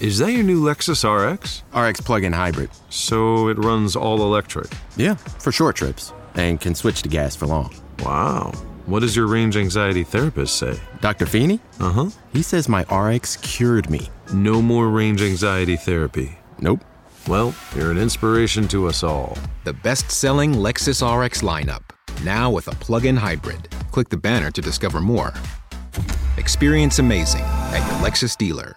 Is that your new Lexus RX? RX plug-in hybrid. So it runs all electric. Yeah, for short trips and can switch to gas for long. Wow. What does your range anxiety therapist say? Dr. Feeney? Uh huh. He says my RX cured me. No more range anxiety therapy. Nope. Well, you're an inspiration to us all. The best selling Lexus RX lineup, now with a plug in hybrid. Click the banner to discover more. Experience amazing at your Lexus dealer.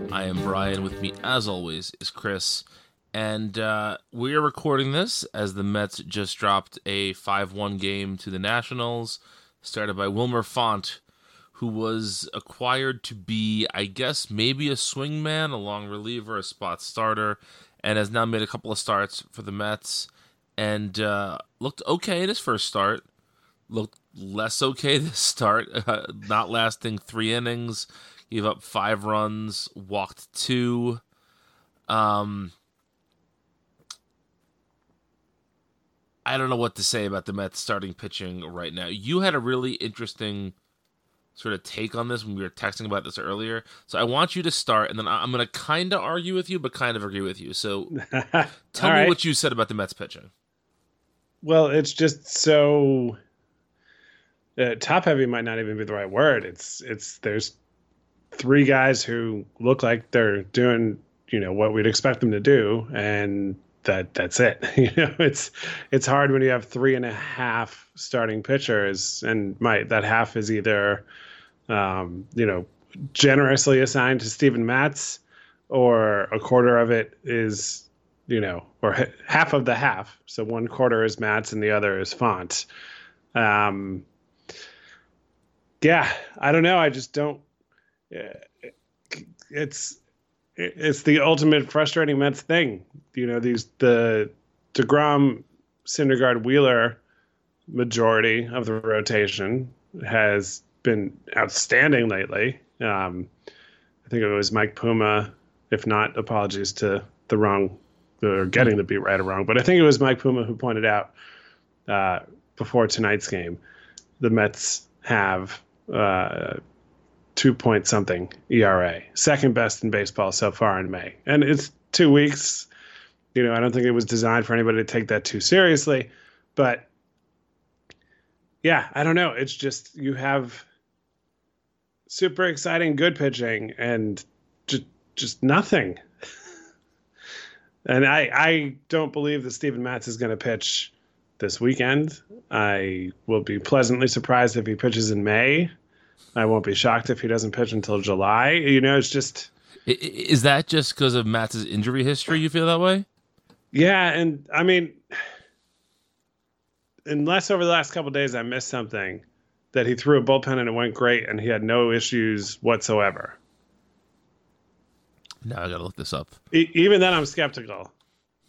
I am Brian. With me, as always, is Chris. And uh, we are recording this as the Mets just dropped a 5 1 game to the Nationals, started by Wilmer Font, who was acquired to be, I guess, maybe a swingman, a long reliever, a spot starter, and has now made a couple of starts for the Mets and uh, looked okay in his first start looked less okay this start, uh, not lasting three innings. Gave up five runs, walked two. Um, I don't know what to say about the Mets starting pitching right now. You had a really interesting sort of take on this when we were texting about this earlier. So I want you to start, and then I'm going to kind of argue with you, but kind of agree with you. So tell me right. what you said about the Mets pitching. Well, it's just so uh, top heavy might not even be the right word. It's it's there's three guys who look like they're doing you know what we'd expect them to do, and that that's it. you know, it's it's hard when you have three and a half starting pitchers, and my that half is either um, you know generously assigned to Steven Matz, or a quarter of it is you know, or h- half of the half. So one quarter is Matz and the other is Font. Um, yeah, I don't know. I just don't. It's it's the ultimate frustrating Mets thing. You know, these the Degrom, Syndergaard, Wheeler majority of the rotation has been outstanding lately. Um, I think it was Mike Puma. If not, apologies to the wrong or getting the beat right or wrong, but I think it was Mike Puma who pointed out uh, before tonight's game, the Mets have uh, two point something ERA, second best in baseball so far in May, and it's two weeks. You know, I don't think it was designed for anybody to take that too seriously, but yeah, I don't know. It's just you have super exciting, good pitching, and just just nothing. And I, I don't believe that Steven Matz is going to pitch this weekend. I will be pleasantly surprised if he pitches in May. I won't be shocked if he doesn't pitch until July. You know, it's just Is that just because of Matt's injury history? You feel that way? yeah. And I mean, unless over the last couple of days I missed something, that he threw a bullpen and it went great and he had no issues whatsoever. Now I gotta look this up. E- even then, I'm skeptical.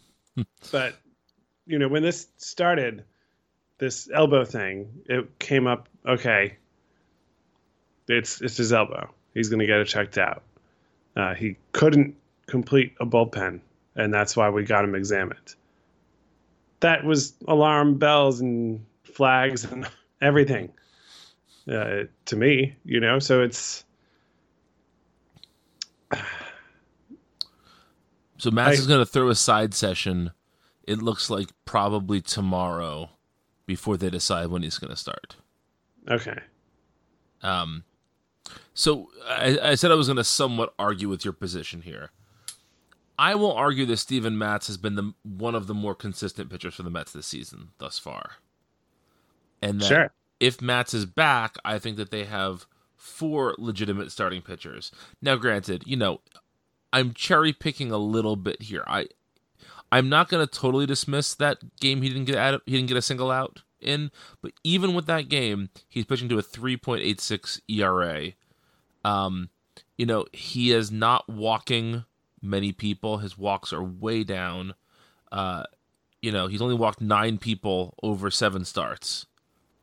but you know, when this started, this elbow thing, it came up. Okay, it's it's his elbow. He's going to get it checked out. Uh, he couldn't complete a bullpen, and that's why we got him examined. That was alarm bells and flags and everything uh, to me, you know. So it's So Matz is going to throw a side session. It looks like probably tomorrow, before they decide when he's going to start. Okay. Um. So I, I said I was going to somewhat argue with your position here. I will argue that Steven Matz has been the one of the more consistent pitchers for the Mets this season thus far. And that sure. if Matz is back, I think that they have four legitimate starting pitchers. Now, granted, you know, I'm cherry picking a little bit here. I I'm not going to totally dismiss that game he didn't get out, he didn't get a single out in, but even with that game, he's pitching to a 3.86 ERA. Um, you know, he is not walking many people. His walks are way down. Uh, you know, he's only walked 9 people over 7 starts.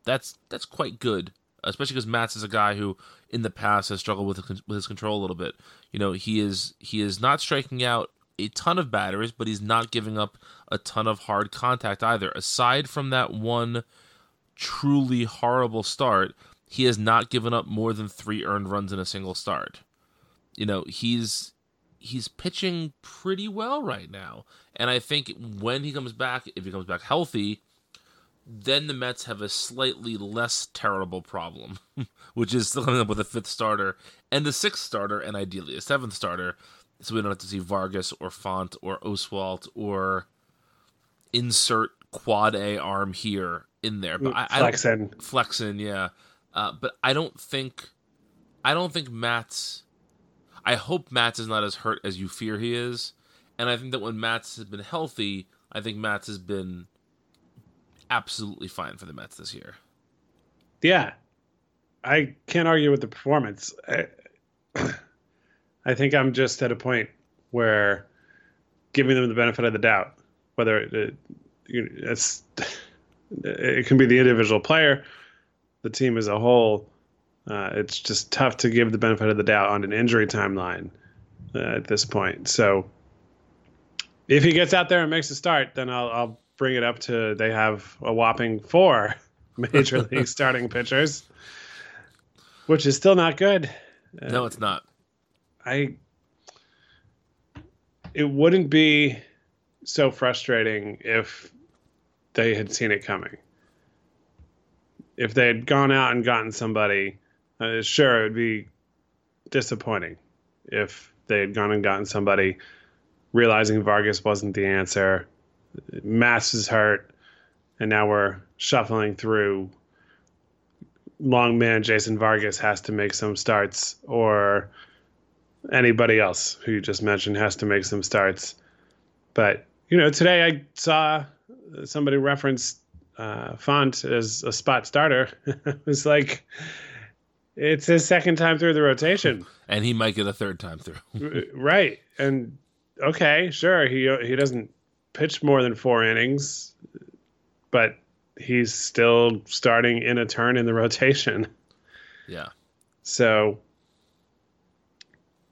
That's that's quite good especially because Matz is a guy who in the past has struggled with with his control a little bit. You know, he is he is not striking out a ton of batters, but he's not giving up a ton of hard contact either. Aside from that one truly horrible start, he has not given up more than 3 earned runs in a single start. You know, he's he's pitching pretty well right now. And I think when he comes back, if he comes back healthy, then the Mets have a slightly less terrible problem, which is still coming up with a fifth starter and a sixth starter, and ideally a seventh starter, so we don't have to see Vargas or Font or Oswalt or insert quad A arm here in there. But I, Flexen, I Flexen, yeah. Uh, but I don't think, I don't think Matz. I hope Matz is not as hurt as you fear he is, and I think that when Matz has been healthy, I think Matz has been absolutely fine for the Mets this year. Yeah, I can't argue with the performance. I, I think I'm just at a point where giving them the benefit of the doubt, whether it, it's it can be the individual player, the team as a whole. Uh, it's just tough to give the benefit of the doubt on an injury timeline uh, at this point. So if he gets out there and makes a start, then I'll, I'll bring it up to they have a whopping four major league starting pitchers, which is still not good. No, it's not. I. It wouldn't be so frustrating if they had seen it coming. If they had gone out and gotten somebody, uh, sure, it would be disappointing if they had gone and gotten somebody realizing Vargas wasn't the answer Matz is hurt, and now we're shuffling through. Long man Jason Vargas has to make some starts, or anybody else who you just mentioned has to make some starts. But you know, today I saw somebody reference uh, Font as a spot starter. it was like it's his second time through the rotation, and he might get a third time through. right, and okay, sure, he he doesn't pitch more than four innings, but he's still starting in a turn in the rotation. Yeah. So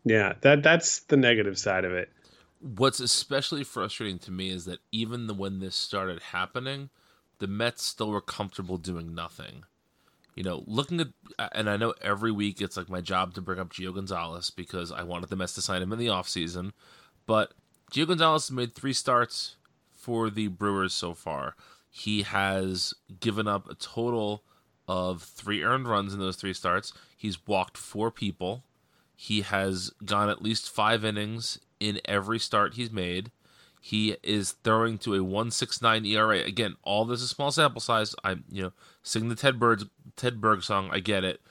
yeah, that that's the negative side of it. What's especially frustrating to me is that even the, when this started happening, the Mets still were comfortable doing nothing. You know, looking at, and I know every week it's like my job to bring up Gio Gonzalez because I wanted the Mets to sign him in the offseason. But Gio Gonzalez made three starts for the Brewers so far. He has given up a total of three earned runs in those three starts. He's walked four people. He has gone at least five innings in every start he's made. He is throwing to a 169 ERA. Again, all this is small sample size. I'm, you know, sing the Ted Bird Ted Berg song. I get it.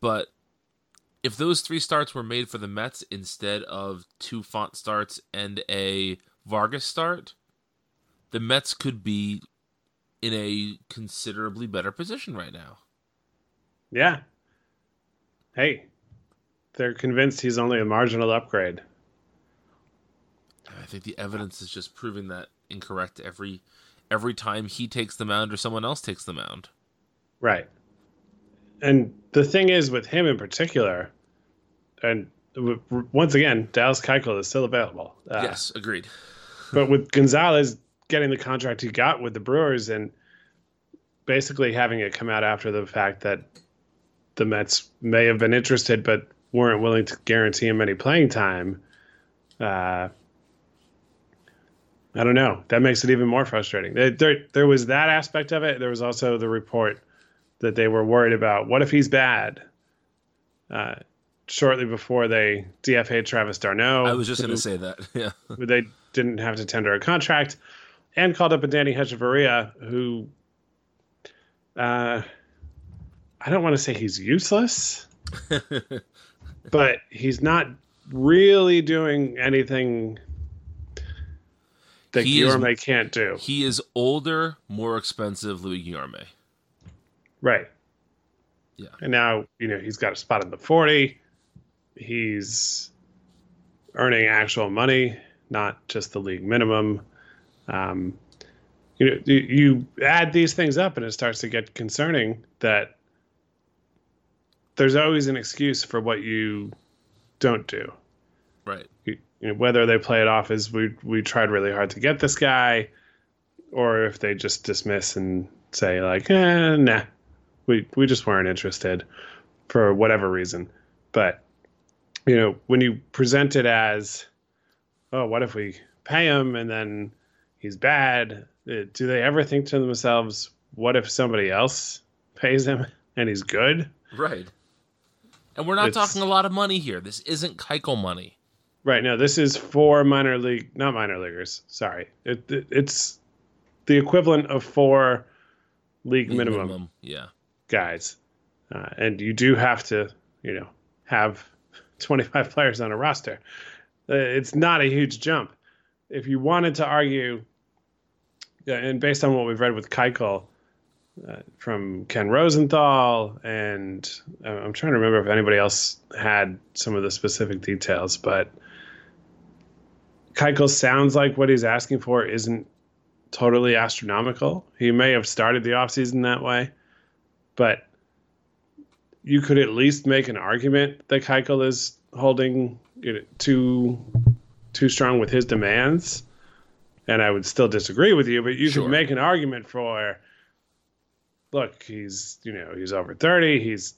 But if those three starts were made for the Mets instead of two Font starts and a Vargas start, the Mets could be in a considerably better position right now. Yeah. Hey, they're convinced he's only a marginal upgrade. I think the evidence is just proving that incorrect every every time he takes the mound or someone else takes the mound. Right. And the thing is with him in particular, and once again, Dallas Keuchel is still available. Uh, yes, agreed. but with Gonzalez getting the contract he got with the Brewers and basically having it come out after the fact that the Mets may have been interested but weren't willing to guarantee him any playing time. Uh, I don't know. That makes it even more frustrating. There, there, was that aspect of it. There was also the report that they were worried about. What if he's bad? Uh, shortly before they DFA'd Travis d'Arnaud. I was just going to say that. Yeah. they didn't have to tender a contract and called up Adeiny Hechavarria who uh, I don't want to say he's useless, but he's not really doing anything that he Guillorme is, can't do. He is older, more expensive Luis Guillorme. Right. Yeah. And now, you know, he's got a spot in the 40. He's earning actual money, not just the league minimum. Um, you know, you add these things up and it starts to get concerning that there's always an excuse for what you don't do. Right. You, you know, whether they play it off as we we tried really hard to get this guy, or if they just dismiss and say like, eh, nah, we we just weren't interested for whatever reason. But you know, when you present it as, oh, what if we pay him and then he's bad? Uh, do they ever think to themselves, what if somebody else pays him and he's good? Right. And we're not it's, talking a lot of money here. This isn't Keuchel money. Right. No, this is four minor league, not minor leaguers. Sorry. It, it, it's the equivalent of four league, league minimum, minimum, yeah. guys. Uh, and you do have to, you know, have 25 players on a roster. Uh, it's not a huge jump. If you wanted to argue yeah, and based on what we've read with Keuchel uh, from Ken Rosenthal, and uh, I'm trying to remember if anybody else had some of the specific details, but Keuchel sounds like what he's asking for isn't totally astronomical. He may have started the offseason that way, but you could at least make an argument that Keuchel is holding you know, too too strong with his demands and I would still disagree with you, but you sure. could make an argument for look, he's you know, he's over 30, he's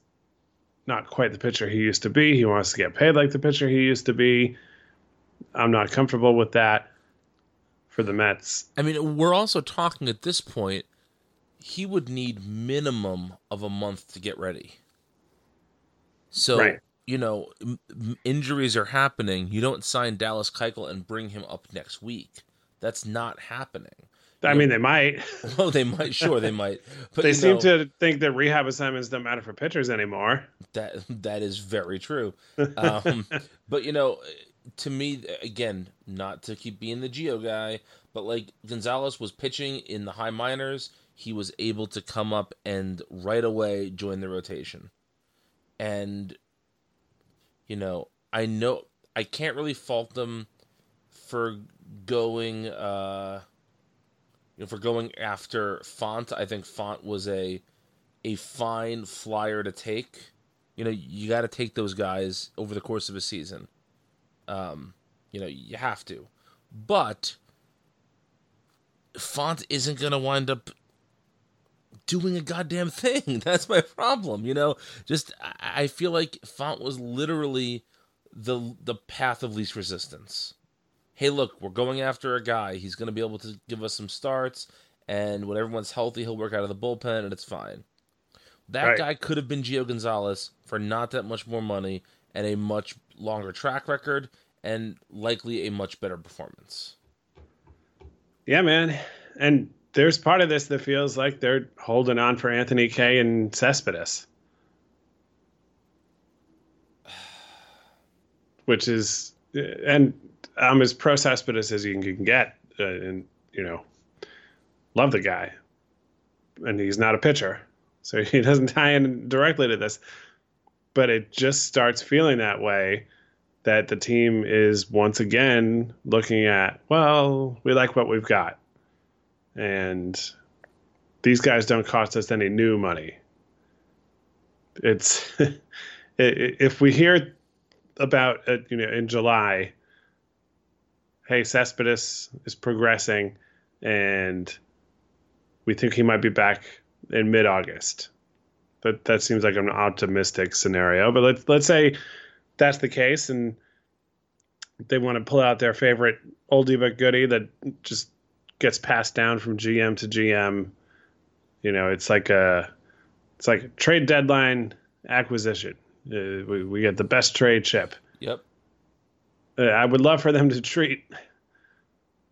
not quite the pitcher he used to be. He wants to get paid like the pitcher he used to be. I'm not comfortable with that for the Mets. I mean, we're also talking at this point he would need minimum of a month to get ready. So, right. you know, m- injuries are happening. You don't sign Dallas Keuchel and bring him up next week. That's not happening. I mean, they might. Well, they might. Sure, they might. But they seem know, to think that rehab assignments don't matter for pitchers anymore. That that is very true. Um, but you know, to me, again, not to keep being the Gio guy, but like Gonzalez was pitching in the high minors, he was able to come up and right away join the rotation. And you know, I know I can't really fault them for going uh know for going after Font, I think Font was a a fine flyer to take. You know, you got to take those guys over the course of a season. Um, you know, you have to. But Font isn't going to wind up doing a goddamn thing. That's my problem, you know? Just I feel like Font was literally the the path of least resistance hey, look, we're going after a guy. He's going to be able to give us some starts, and when everyone's healthy, he'll work out of the bullpen, and it's fine. That right. guy could have been Gio Gonzalez for not that much more money and a much longer track record, and likely a much better performance. Yeah, man. And there's part of this that feels like they're holding on for Anthony Kay and Cespedes. Which is, and I'm as pro Cespedes as you can get, uh, and you know, love the guy, and he's not a pitcher, so he doesn't tie in directly to this. But it just starts feeling that way that the team is once again looking at, well, we like what we've got. And these guys don't cost us any new money. It's if we hear about uh, you know in July, hey, Cespedes is progressing, and we think he might be back in mid-August. That that seems like an optimistic scenario, but let's let's say that's the case, and they want to pull out their favorite oldie but goodie that just gets passed down from GM to GM. You know, it's like a it's like a trade deadline acquisition. Uh, we, we get the best trade chip. Yep. Uh, I would love for them to treat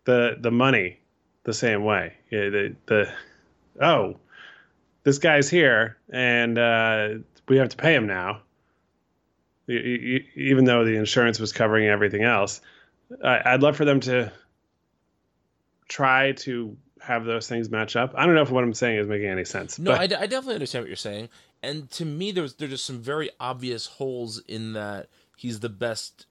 the the money the same way. Yeah, the the oh, this guy's here and uh, we have to pay him now. Even though the insurance was covering everything else, I'd love for them to try to have those things match up. I don't know if what I'm saying is making any sense. No. I, I definitely understand what you're saying. And to me, there's there's just some very obvious holes in that he's the best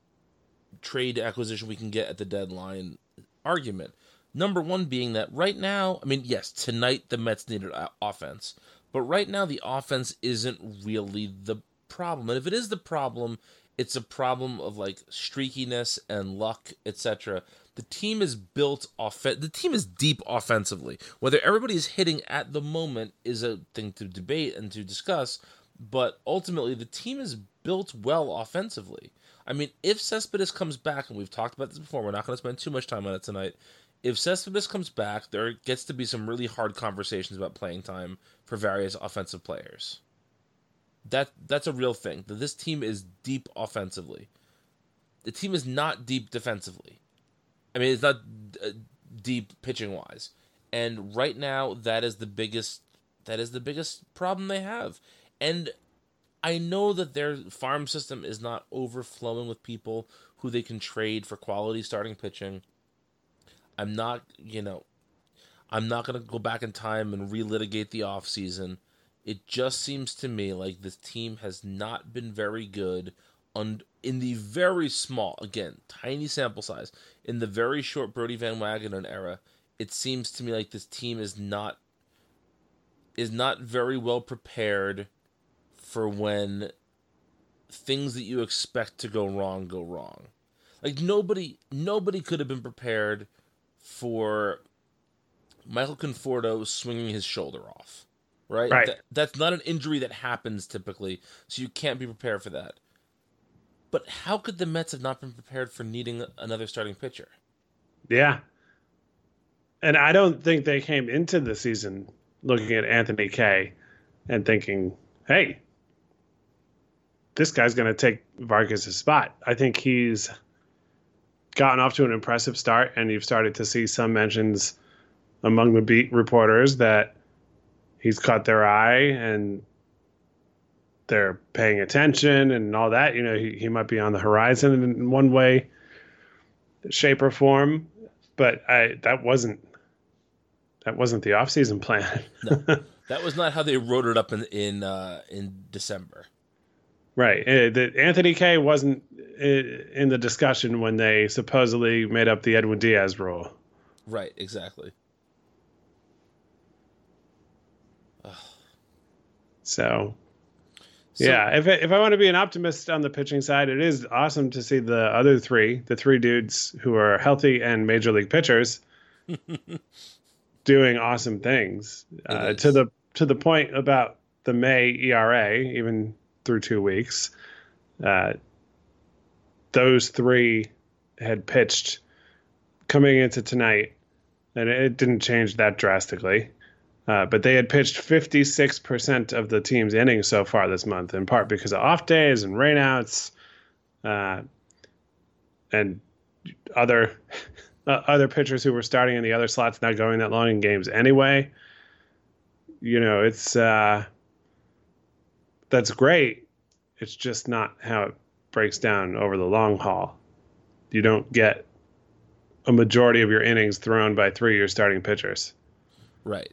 trade acquisition we can get at the deadline argument. Number one being that right now, I mean, yes, tonight the Mets needed offense, but right now the offense isn't really the problem. And if it is the problem, it's a problem of like streakiness and luck, etc the team is built off the team is deep offensively. Whether everybody is hitting at the moment is a thing to debate and to discuss but ultimately the team is built well offensively. I mean if cespedes comes back and we've talked about this before we're not going to spend too much time on it tonight if cespedes comes back there gets to be some really hard conversations about playing time for various offensive players. That that's a real thing that this team is deep offensively. The team is not deep defensively I mean, it's not uh, deep pitching wise, and right now that is the biggest that is the biggest problem they have. And I know that their farm system is not overflowing with people who they can trade for quality starting pitching. I'm not, you know, I'm not going to go back in time and relitigate the offseason. It just seems to me like this team has not been very good on in the very small, again, tiny sample size, in the very short Brodie Van Wagenen era, it seems to me like this team is not is not very well prepared for when things that you expect to go wrong go wrong. Like nobody nobody could have been prepared for Michael Conforto swinging his shoulder off. Right? right. That, that's not an injury that happens typically, so you can't be prepared for that. But how could the Mets have not been prepared for needing another starting pitcher? Yeah. And I don't think they came into the season looking at Anthony Kay and thinking, hey, this guy's going to take Vargas' spot. I think he's gotten off to an impressive start, and you've started to see some mentions among the beat reporters that he's caught their eye and they're paying attention and all that. You know, he, he might be on the horizon in one way, shape or form, but I that wasn't that wasn't the offseason plan. no, that was not how they wrote it up in in uh, in December. Right. Uh, the, Anthony Kay wasn't uh, in the discussion when they supposedly made up the Edwin Diaz rule. Right. Exactly. So so, yeah, if if I want to be an optimist on the pitching side, it is awesome to see the other three, the three dudes who are healthy and major league pitchers, doing awesome things. Uh, to the to the point about the May ERA, even through two weeks, uh, those three had pitched coming into tonight, and it didn't change that drastically. Uh, but they had pitched 56% of the team's innings so far this month, in part because of off days and rainouts, uh, and other uh, other pitchers who were starting in the other slots not going that long in games anyway. You know, it's uh, that's great. It's just not how it breaks down over the long haul. You don't get a majority of your innings thrown by three of your starting pitchers. Right.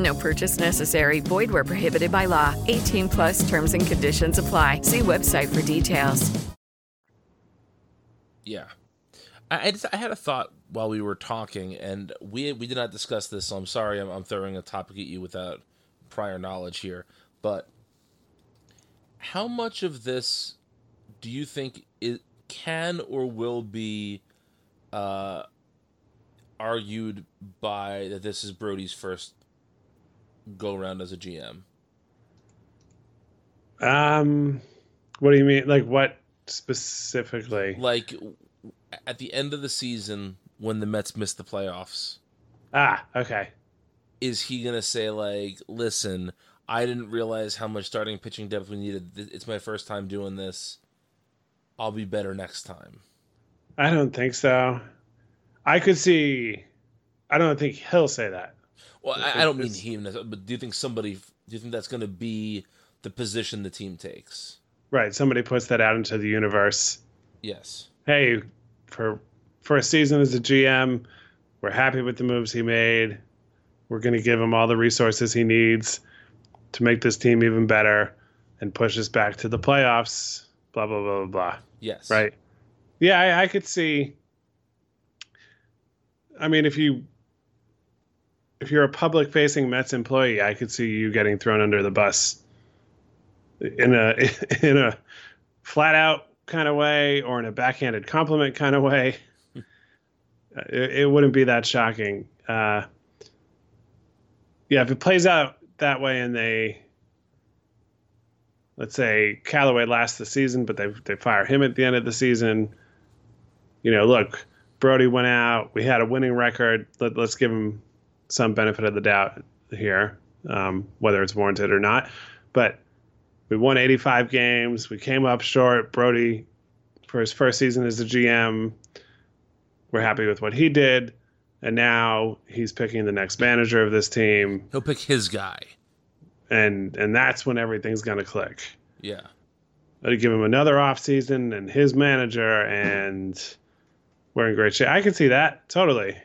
No purchase necessary. Void where prohibited by law. 18 plus terms and conditions apply. See website for details. yeah, I, I, just, I had a thought while we were talking, and we we did not discuss this, so I'm sorry I'm, I'm throwing a topic at you without prior knowledge here. But how much of this do you think it can or will be uh, argued by that this is Brodie's first go around as a GM? Um, what do you mean? Like what specifically? Like at the end of the season when the Mets miss the playoffs, Ah, okay. is he gonna say like, "Listen, I didn't realize how much starting pitching depth we needed. It's my first time doing this. I'll be better next time." I don't think so. I could see. I don't think he'll say that. Well, I, I don't mean him, but do you think somebody? Do you think that's gonna be the position the team takes? Right. Somebody puts that out into the universe. Yes. Hey, for for a season as a GM, we're happy with the moves he made. We're going to give him all the resources he needs to make this team even better and push us back to the playoffs. Blah blah blah blah blah. Yes. Right. Yeah, I, I could see. I mean, if you if you're a public facing Mets employee, I could see you getting thrown under the bus in a in a flat out kind of way or in a backhanded compliment kind of way. it, it wouldn't be that shocking. Uh, yeah, if it plays out that way and they let's say Callaway lasts the season, but they they fire him at the end of the season. You know, look, Brodie went out. We had a winning record. Let, let's give him some benefit of the doubt here, um, whether it's warranted or not. But we won 85 games. We came up short. Brodie, for his first season as a GM, we're happy with what he did. And now he's picking the next manager of this team. He'll pick his guy. And and that's when everything's gonna click. Yeah. I'd give him another offseason and his manager, and we're in great shape. I can see that totally.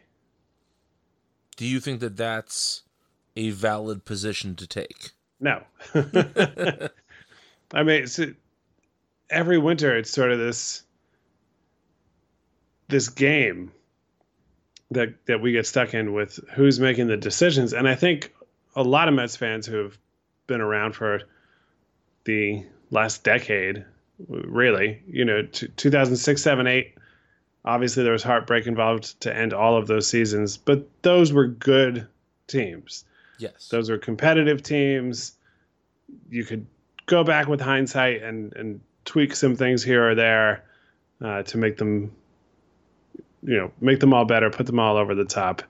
Do you think that that's a valid position to take? No. I mean, it's, every winter it's sort of this this game that that we get stuck in with who's making the decisions, and I think a lot of Mets fans who have been around for the last decade, really, you know, t- 2006, 7, 8. Obviously, there was heartbreak involved to end all of those seasons, but those were good teams. Yes. Those were competitive teams. You could go back with hindsight and, and tweak some things here or there uh, to make them, you know, make them all better, put them all over the top.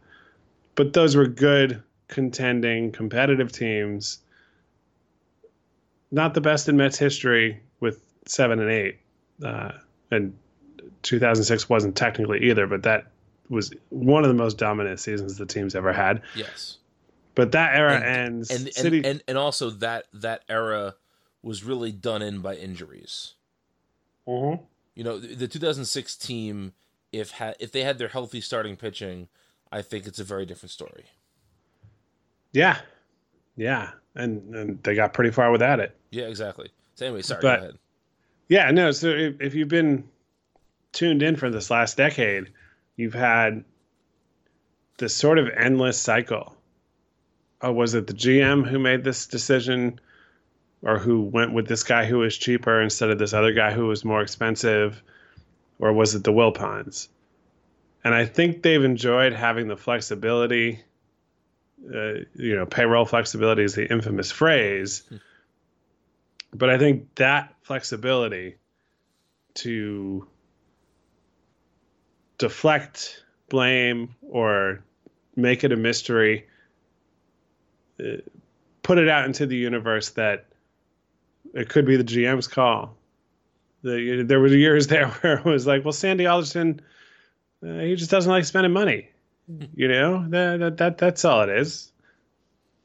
But those were good, contending, competitive teams. Not the best in Mets history with seven and eight. Uh, and 2006 wasn't technically either, but that was one of the most dominant seasons the team's ever had. Yes. But that era and, ends. and, City, and, and and also that that era was really done in by injuries. Mhm. You know, the, the 2006 team, if ha- if they had their healthy starting pitching, I think it's a very different story. yeah, yeah, and and they got pretty far without it. Yeah, exactly. So anyway, sorry. But- go ahead. Yeah, no. So if, if you've been tuned in for this last decade, you've had this sort of endless cycle. Oh, was it the GM who made this decision, or who went with this guy who was cheaper instead of this other guy who was more expensive, or was it the Wilpons? And I think they've enjoyed having the flexibility. Uh, you know, payroll flexibility is the infamous phrase. but I think that flexibility to deflect blame or make it a mystery, uh, put it out into the universe that it could be the GM's call. The, there were years there where it was like, well, Sandy Alderson, uh, he just doesn't like spending money. You know, that, that that that's all it is.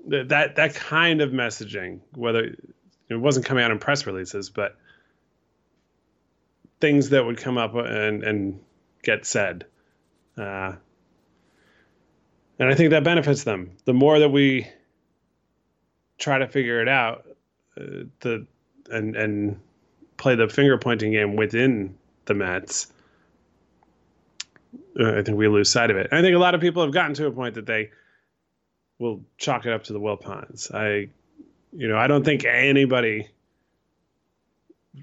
That that kind of messaging, whether it wasn't coming out in press releases, but things that would come up and and get said. Uh, and I think that benefits them. The more that we try to figure it out, uh, the and and play the finger pointing game within the Mets, uh, I think we lose sight of it. I think a lot of people have gotten to a point that they will chalk it up to the Wilpons. I, you know, I don't think anybody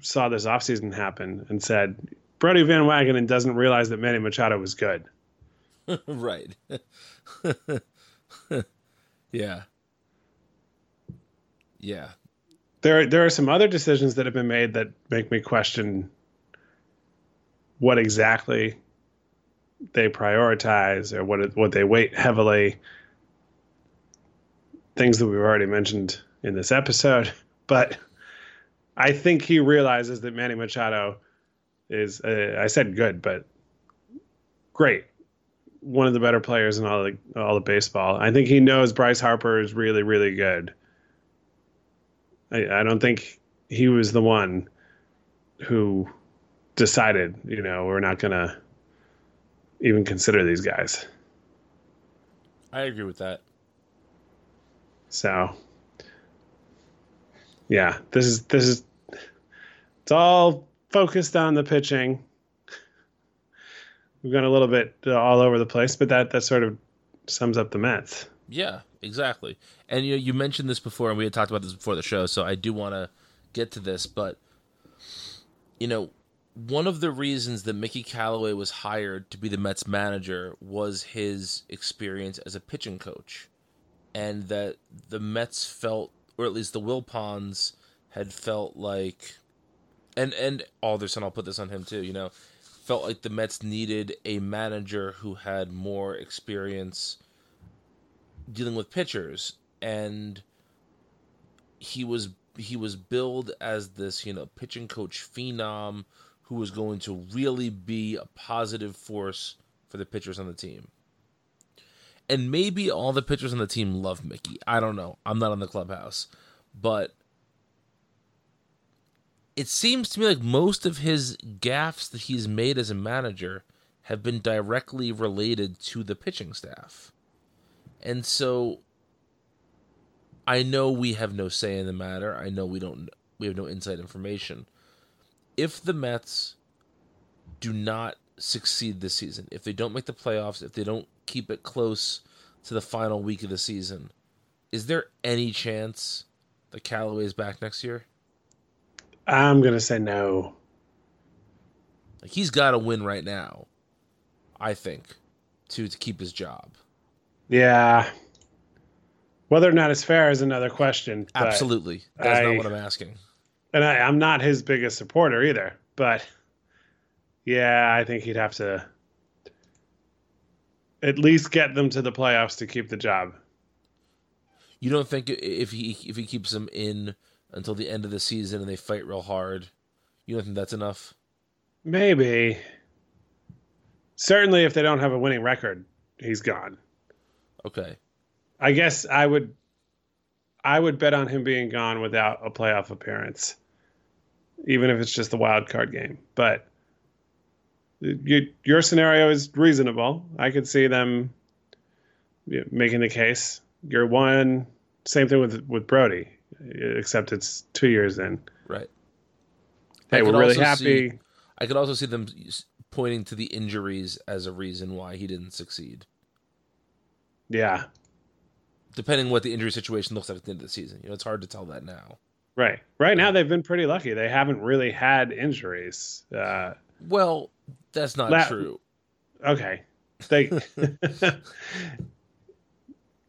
saw this offseason happen and said Brodie Van Wagenen doesn't realize that Manny Machado was good. right. yeah. Yeah. There there are some other decisions that have been made that make me question what exactly they prioritize or what what they weight heavily. Things that we've already mentioned in this episode, but I think he realizes that Manny Machado is uh, I said good, but great. One of the better players in all the all the baseball. I think he knows Bryce Harper is really really good. I, I don't think he was the one who decided, you know, we're not to even consider these guys. I agree with that. So, yeah, this is this is it's all focused on the pitching. We've gone a little bit uh, all over the place, but that that sort of sums up the Mets. Yeah, exactly. And you know, you mentioned this before, and we had talked about this before the show, so I do want to get to this. But you know, one of the reasons that Mickey Callaway was hired to be the Mets manager was his experience as a pitching coach, and that the Mets felt, or at least the Wilpons had felt like, and and Alderson, I'll put this on him too. You know, felt like the Mets needed a manager who had more experience dealing with pitchers. And he was he was billed as this you know pitching coach phenom who was going to really be a positive force for the pitchers on the team. And maybe all the pitchers on the team love mickey. I don't know. I'm not on the clubhouse. But it seems to me like most of his gaffes that he's made as a manager have been directly related to the pitching staff and so I know we have no say in the matter. I know we don't we have no inside information. If the Mets do not succeed this season, if they don't make the playoffs, if they don't keep it close to the final week of the season, is there any chance that Callaway is back next year? I'm gonna say no. Like he's got to win right now, I think, to to keep his job. Yeah. Whether or not it's fair is another question. Absolutely. That's I, not what I'm asking. And I, I'm not his biggest supporter either. But yeah, I think he'd have to at least get them to the playoffs to keep the job. You don't think if he if he keeps them in until the end of the season and they fight real hard, you don't think that's enough? Maybe. Certainly, if they don't have a winning record, he's gone. Okay. I guess I would I would bet on him being gone without a playoff appearance. Even if it's just a wild card game. But you, your scenario is reasonable. I could see them making the case. You're one. Same thing with with Brodie, except it's two years in. Right. Hey, we're really happy. See, I could also see them pointing to the injuries as a reason why he didn't succeed. Yeah. Depending what the injury situation looks like at the end of the season. You know, it's hard to tell that now. Right. Right now, they've been pretty lucky. They haven't really had injuries. Uh, well, that's not La- true. Okay. They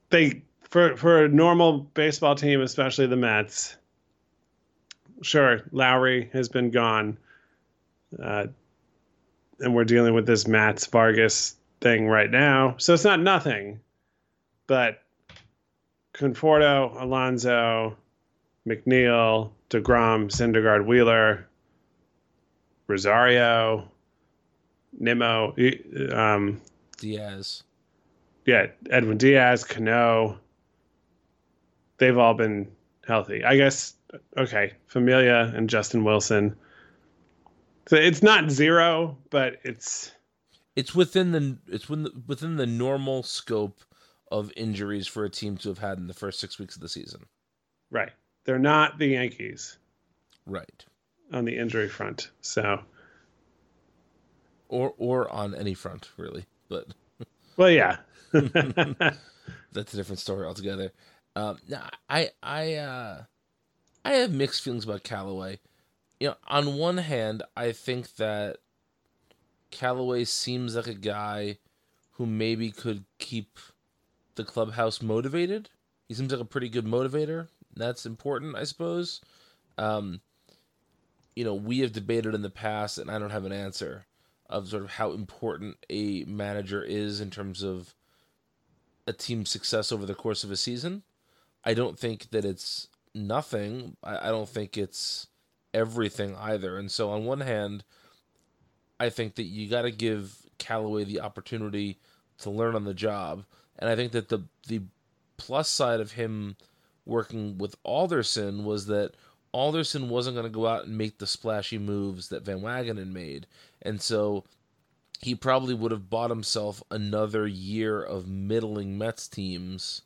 they for for a normal baseball team, especially the Mets. Sure, Lowrie has been gone, uh, and we're dealing with this Matz Vargas thing right now. So it's not nothing, but Conforto, Alonso, McNeil, Degrom, Syndergaard, Wheeler, Rosario, Nimmo, um, Diaz. Yeah, Edwin Diaz, Cano. They've all been healthy. I guess okay, Familia and Justin Wilson. So it's not zero, but it's it's within the it's within the, within the normal scope of injuries for a team to have had in the first six weeks of the season. Right. They're not the Yankees. Right. On the injury front. So or or on any front, really. But Well yeah. That's a different story altogether. Um I I uh I have mixed feelings about Callaway. You know, on one hand, I think that Callaway seems like a guy who maybe could keep the clubhouse motivated. He seems like a pretty good motivator. That's important, I suppose. Um, you know, we have debated in the past, and I don't have an answer of sort of how important a manager is in terms of a team's success over the course of a season. I don't think that it's nothing. I, I don't think it's everything either. And so, on one hand, I think that you got to give Callaway the opportunity to learn on the job, and I think that the the plus side of him working with Alderson was that Alderson wasn't going to go out and make the splashy moves that Van Wagenen made, and so he probably would have bought himself another year of middling Mets teams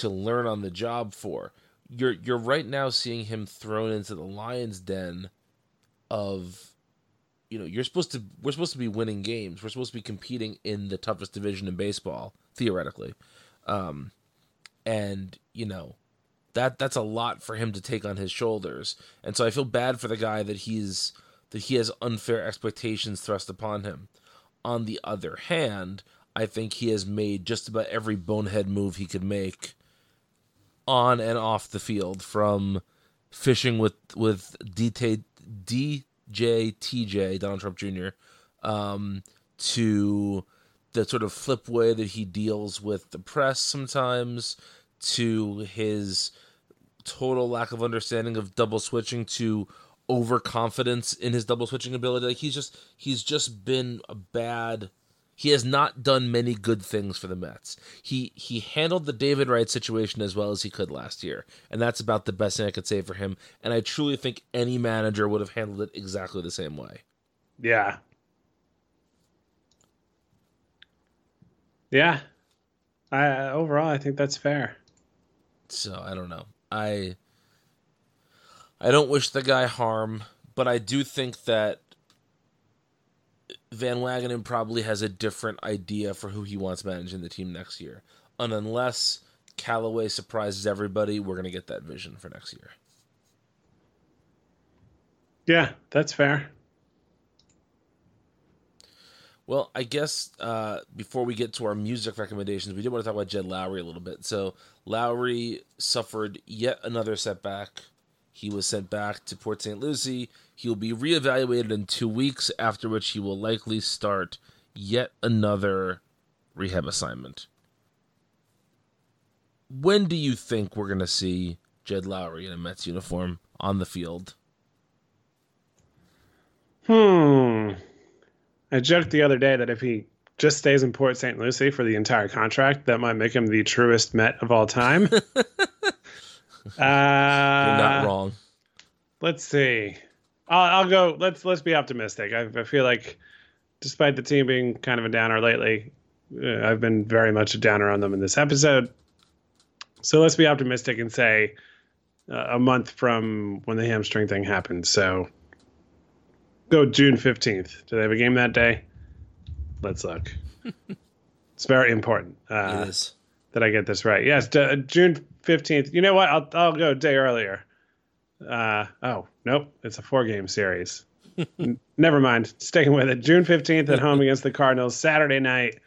to learn on the job for. You're you're right now seeing him thrown into the lion's den of you know, you're supposed to we're supposed to be winning games. We're supposed to be competing in the toughest division in baseball, theoretically. Um and, you know, that that's a lot for him to take on his shoulders. And so I feel bad for the guy that he's that he has unfair expectations thrust upon him. On the other hand, I think he has made just about every bonehead move he could make on and off the field from fishing with with DT, DJ TJ Donald Trump Jr. Um, to the sort of flip way that he deals with the press sometimes to his total lack of understanding of double switching to overconfidence in his double switching ability like he's just he's just been a bad he has not done many good things for the Mets. He he handled the David Wright situation as well as he could last year, and that's about the best thing I could say for him. And I truly think any manager would have handled it exactly the same way. Yeah. Yeah. I overall I think that's fair. So I don't know. I I don't wish the guy harm, but I do think that Van Wagenen probably has a different idea for who he wants managing the team next year. And unless Callaway surprises everybody, we're going to get that vision for next year. Yeah, that's fair. Well, I guess uh, before we get to our music recommendations, we did want to talk about Jed Lowrie a little bit. So, Lowrie suffered yet another setback. He was sent back to Port St. Lucie. He will be reevaluated in two weeks, after which he will likely start yet another rehab assignment. When do you think we're going to see Jed Lowrie in a Mets uniform on the field? Hmm. I joked the other day that if he just stays in Port St. Lucie for the entire contract, that might make him the truest Met of all time. uh, You're not wrong. Let's see. I'll, I'll, go. Let's let's be optimistic. I, I, feel like, despite the team being kind of a downer lately, uh, I've been very much a downer on them in this episode. So let's be optimistic and say uh, a month from when the hamstring thing happened. So go June 15th. Do they have a game that day? Let's look. it's very important. Uh, it is. That I get this right. Yes, d- June 15th. You know what? I'll, I'll go a day earlier. Uh, oh, nope. It's a four game series. N- Never mind. Sticking with it. June 15th at home against the Cardinals. Saturday night,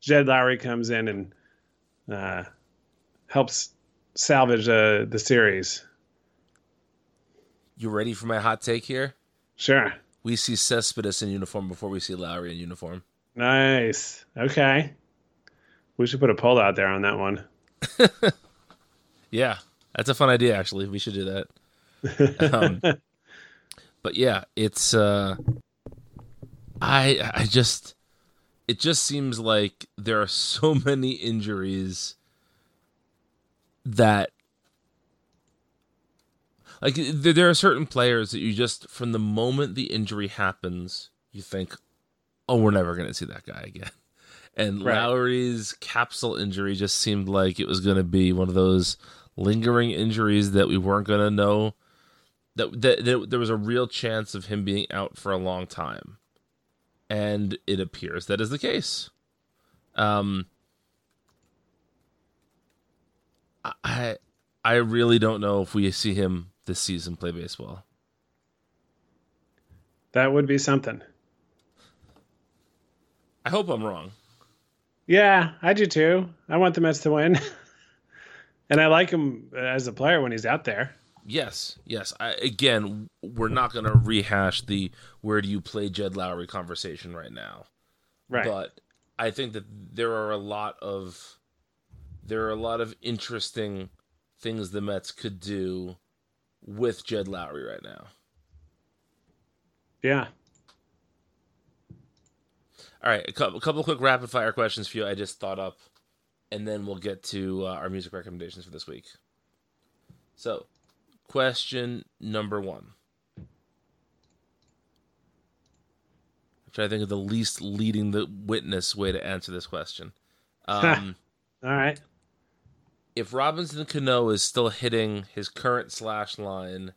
Jed Lowrie comes in and uh, helps salvage uh, the series. You ready for my hot take here? Sure. We see Cespedes in uniform before we see Lowrie in uniform. Nice. Okay. We should put a poll out there on that one. Yeah, that's a fun idea. Actually, we should do that. Um, but yeah, it's. uh I I just, it just seems like there are so many injuries that, like, there, there are certain players that you just from the moment the injury happens, you think, oh, we're never going to see that guy again. And Right. Lowrie's capsule injury just seemed like it was going to be one of those lingering injuries that we weren't going to know that, that, that there was a real chance of him being out for a long time. And it appears that is the case. Um, I I really don't know if we see him this season play baseball. That would be something. I hope I'm wrong. Yeah, I do too. I want the Mets to win. and I like him as a player when he's out there. Yes, yes. I, again, we're not going to rehash the where do you play Jed Lowrie conversation right now. Right. But I think that there are a lot of there are a lot of interesting things the Mets could do with Jed Lowrie right now. Yeah. All right, a couple, a couple of quick rapid fire questions for you. I just thought up, and then we'll get to uh, our music recommendations for this week. So, question number one. I'm trying to think of the least leading the witness way to answer this question. Um, All right. if Robinson Cano is still hitting his current slash line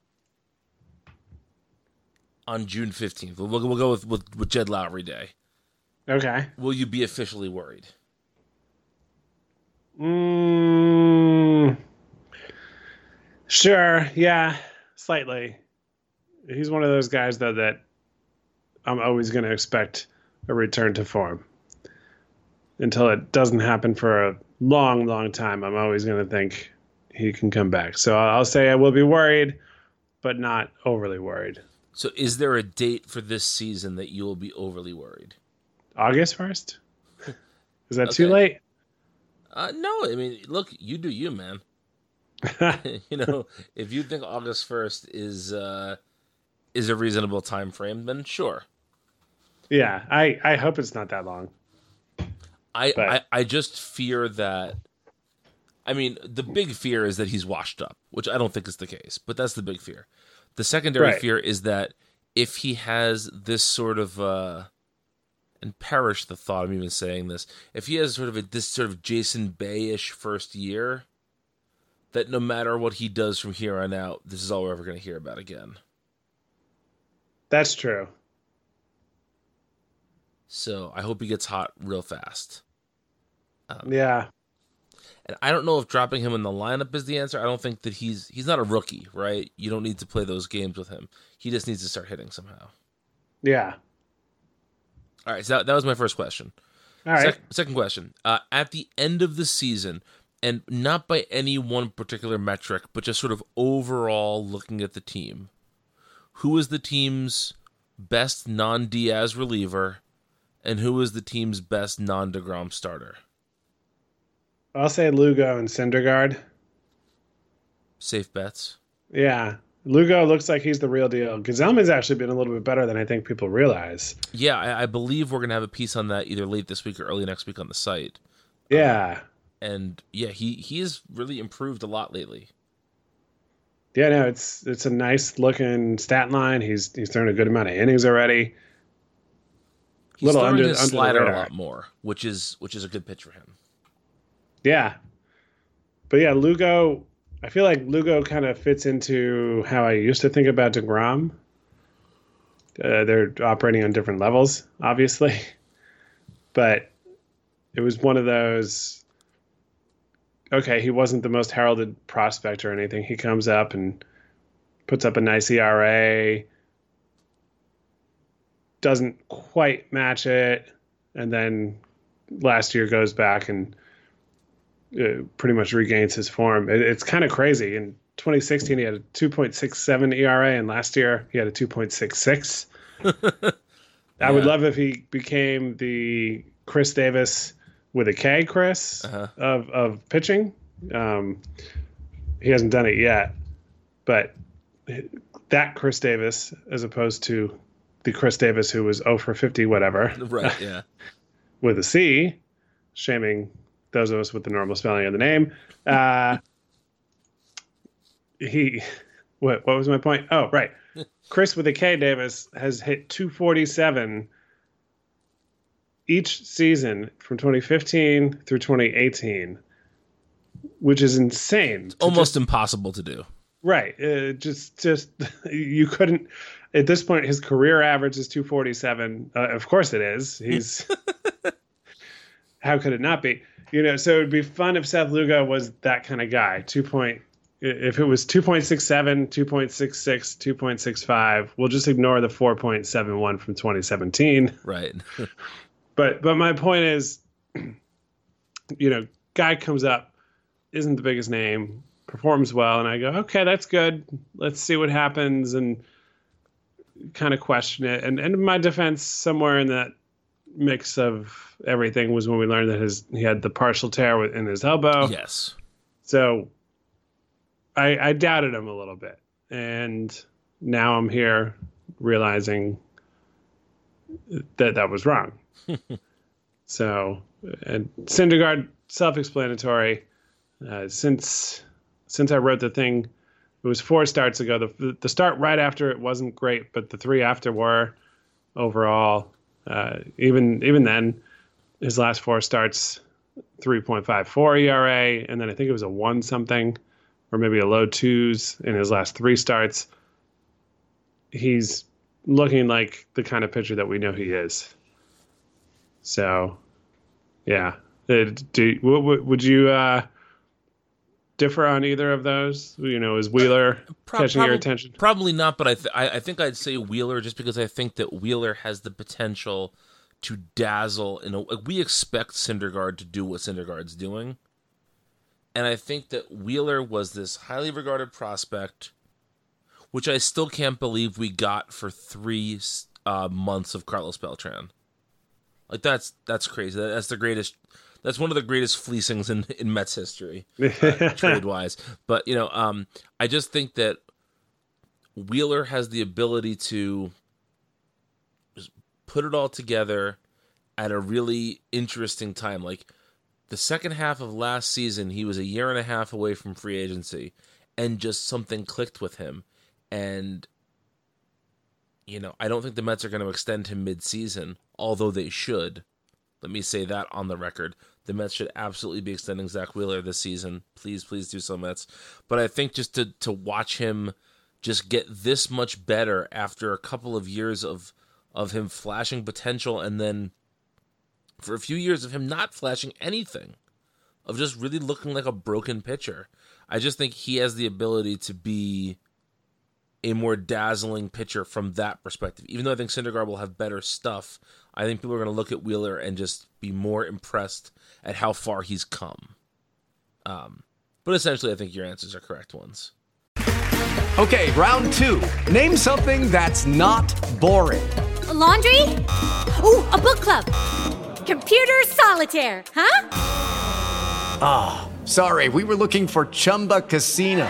on June 15th, we'll, we'll go with, with, with Jed Lowrie Day. Okay. Will you be officially worried? Mm, sure. Yeah. Slightly. He's one of those guys, though, that I'm always going to expect a return to form. Until it doesn't happen for a long, long time, I'm always going to think he can come back. So I'll say I will be worried, but not overly worried. So, is there a date for this season that you will be overly worried? August 1st? Is that too late? Uh, no, I mean, look, you do you, man. you know, if you think August first is uh, is a reasonable time frame, then sure. Yeah, I, I hope it's not that long. I, But- I I just fear that. I mean, the big fear is that he's washed up, which I don't think is the case, but that's the big fear. The secondary Right. fear is that if he has this sort of uh, and perish the thought I'm even saying this, if he has sort of a, this sort of Jason Bay-ish first year, that no matter what he does from here on out, this is all we're ever going to hear about again. That's true. So I hope he gets hot real fast. Um, Yeah. And I don't know if dropping him in the lineup is the answer. I don't think that he's he's not a rookie, right? You don't need to play those games with him. He just needs to start hitting somehow. Yeah. All right, so that, that was my first question. All right. Sec- second question. Uh, at the end of the season, and not by any one particular metric, but just sort of overall looking at the team, who is the team's best non Diaz reliever, and who is the team's best non Degrom starter? I'll say Lugo and Syndergaard. Safe bets. Yeah. Lugo looks like he's the real deal. Gsellman's actually been a little bit better than I think people realize. Yeah, I, I believe we're gonna have a piece on that either late this week or early next week on the site. Yeah. Um, and yeah, he he has really improved a lot lately. Yeah, no, it's it's a nice looking stat line. He's he's thrown a good amount of innings already. He's Little under- his under the slider a lot more, which is which is a good pitch for him. Yeah. But yeah, Lugo, I feel like Lugo kind of fits into how I used to think about DeGrom. Uh, they're operating on different levels, obviously. But it was one of those okay, he wasn't the most heralded prospect or anything. He comes up and puts up a nice ERA, doesn't quite match it, and then last year goes back and uh, pretty much regains his form. It, it's kind of crazy. In 2016, he had a 2.67 ERA, and last year he had a 2.66. I would love if he became the Chris Davis with a K, Chris Uh-huh. of of pitching. Um, he hasn't done it yet, but that Chris Davis, as opposed to the Chris Davis who was 0 for 50, whatever, Right. Yeah. with a C, shaming those of us with the normal spelling of the name. Uh, he, what, what was my point? Oh, right. Chris with a K Davis has hit 247 each season from 2015 through 2018, which is insane. Almost impossible to do. Right. Uh, just, just you couldn't. At this point, his career average is 247. Uh, of course, it is. He's. how could it not be? You know, so it'd be fun if Seth Lugo was that kind of guy. Two point. If it was 2.67, 2.66, 2.65, we'll just ignore the 4.71 from 2017. Right. But but my point is, you know, guy comes up, isn't the biggest name, performs well, and I go, okay, that's good. Let's see what happens, and kind of question it. And and my defense, somewhere in that mix of everything was when we learned that his he had the partial tear in his elbow. Yes. So I I doubted him a little bit, and now I'm here realizing that that was wrong. so, and Syndergaard, self-explanatory. Uh, since since I wrote the thing, it was four starts ago. The the start right after it wasn't great, but the three after were overall. Uh, even even then, his last four starts, 3.54 ERA, and then I think it was a one something, or maybe a low twos in his last three starts. He's looking like the kind of pitcher that we know he is. So, yeah. Uh, do would you uh, differ on either of those? You know, is Wheeler Prob- catching your attention? Probably not, but I, th- I I think I'd say Wheeler just because I think that Wheeler has the potential to dazzle. In a, like, we expect Syndergaard to do what Syndergaard's doing, and I think that Wheeler was this highly regarded prospect, which I still can't believe we got for three uh, months of Carlos Beltran. Like that's that's crazy. That's the greatest. That's one of the greatest fleecings in in Mets history, uh, trade wise. But you know, um, I just think that Wheeler has the ability to put it all together at a really interesting time. Like the second half of last season, he was a year and a half away from free agency, and just something clicked with him. And you know, I don't think the Mets are going to extend him mid-season, although they should. Let me say that on the record. The Mets should absolutely be extending Zack Wheeler this season. Please, please do so, Mets. But I think just to to watch him just get this much better after a couple of years of of him flashing potential and then for a few years of him not flashing anything, of just really looking like a broken pitcher. I just think he has the ability to be a more dazzling pitcher from that perspective. Even though I think Syndergaard will have better stuff, I think people are going to look at Wheeler and just be more impressed at how far he's come. Um, but essentially, I think your answers are correct ones. Okay, round two. Name something that's not boring. A laundry? Ooh, a book club. Computer solitaire, huh? Ah, sorry, we were looking for Chumba Casino.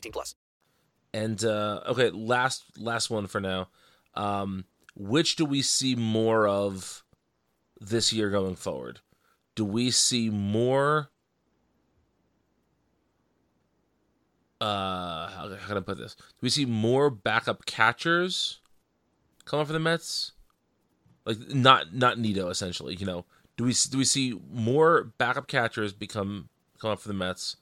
18 plus. And uh, okay, last last one for now. Um, which do we see more of this year going forward? Do we see more? Uh, how, how can I put this? Do we see more backup catchers coming for the Mets? Like not not Nido essentially. You know, do we do we see more backup catchers become come up for the Mets,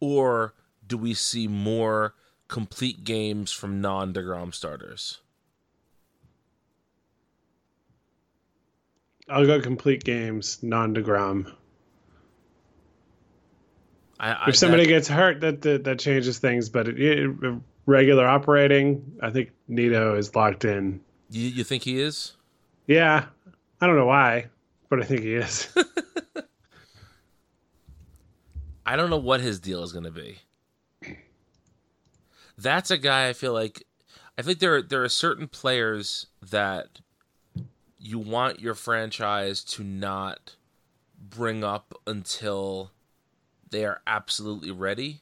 or do we see more complete games from non Degrom starters? I'll go complete games, non Degrom. I, I, if somebody that, gets hurt, that that, that changes things. But it, it, regular operating, I think Nido is locked in. You, you think he is? Yeah, I don't know why, but I think he is. I don't know what his deal is going to be. That's a guy I feel like I think there there are certain players that you want your franchise to not bring up until they are absolutely ready.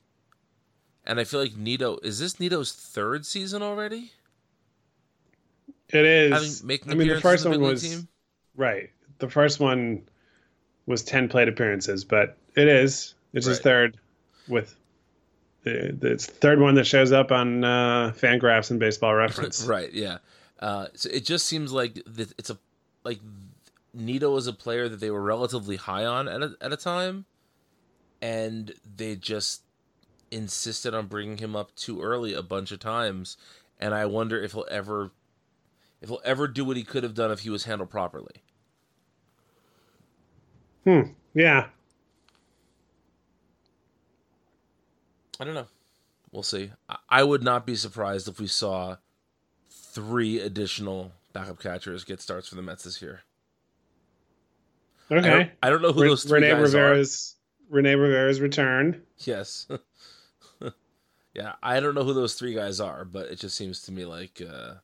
And I feel like Nido is this Nido's third season already? It is. I mean, the first one was team? right. The first one was ten plate appearances, but it is. It's Right. his third with the it's the third one that shows up on uh, Fangraphs and Baseball Reference. right, yeah. Uh, so it just seems like it's a like Nido is a player that they were relatively high on at a, at a time, and they just insisted on bringing him up too early a bunch of times, and I wonder if he'll ever if he'll ever do what he could have done if he was handled properly. Hmm. Yeah. I don't know. We'll see. I, would not be surprised if we saw three additional backup catchers get starts for the Mets this year. Okay. I don't, I don't know who Re- those three Rene guys Rivera's Rene Rivera's return. Yes. yeah, I don't know who those three guys are, but it just seems to me like uh,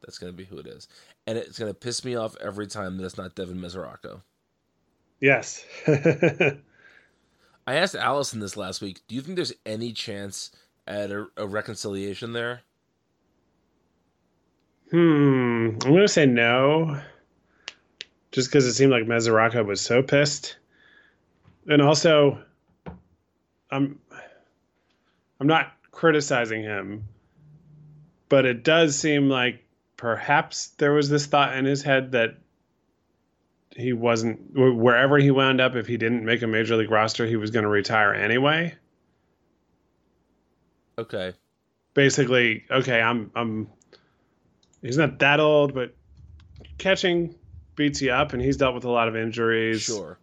that's going to be who it is. And it's going to piss me off every time that it's not Devin Mesoraco. Yes. I asked Allison this last week. Do you think there's any chance at a, a reconciliation there? Hmm. I'm gonna say no. Just because it seemed like Mesoraco was so pissed, and also, I'm I'm not criticizing him, but it does seem like perhaps there was this thought in his head that he wasn't wherever he wound up. If he didn't make a major league roster, he was going to retire anyway. Okay. Basically, okay, I'm I'm. He's not that old, but catching beats you up, and he's dealt with a lot of injuries. Sure.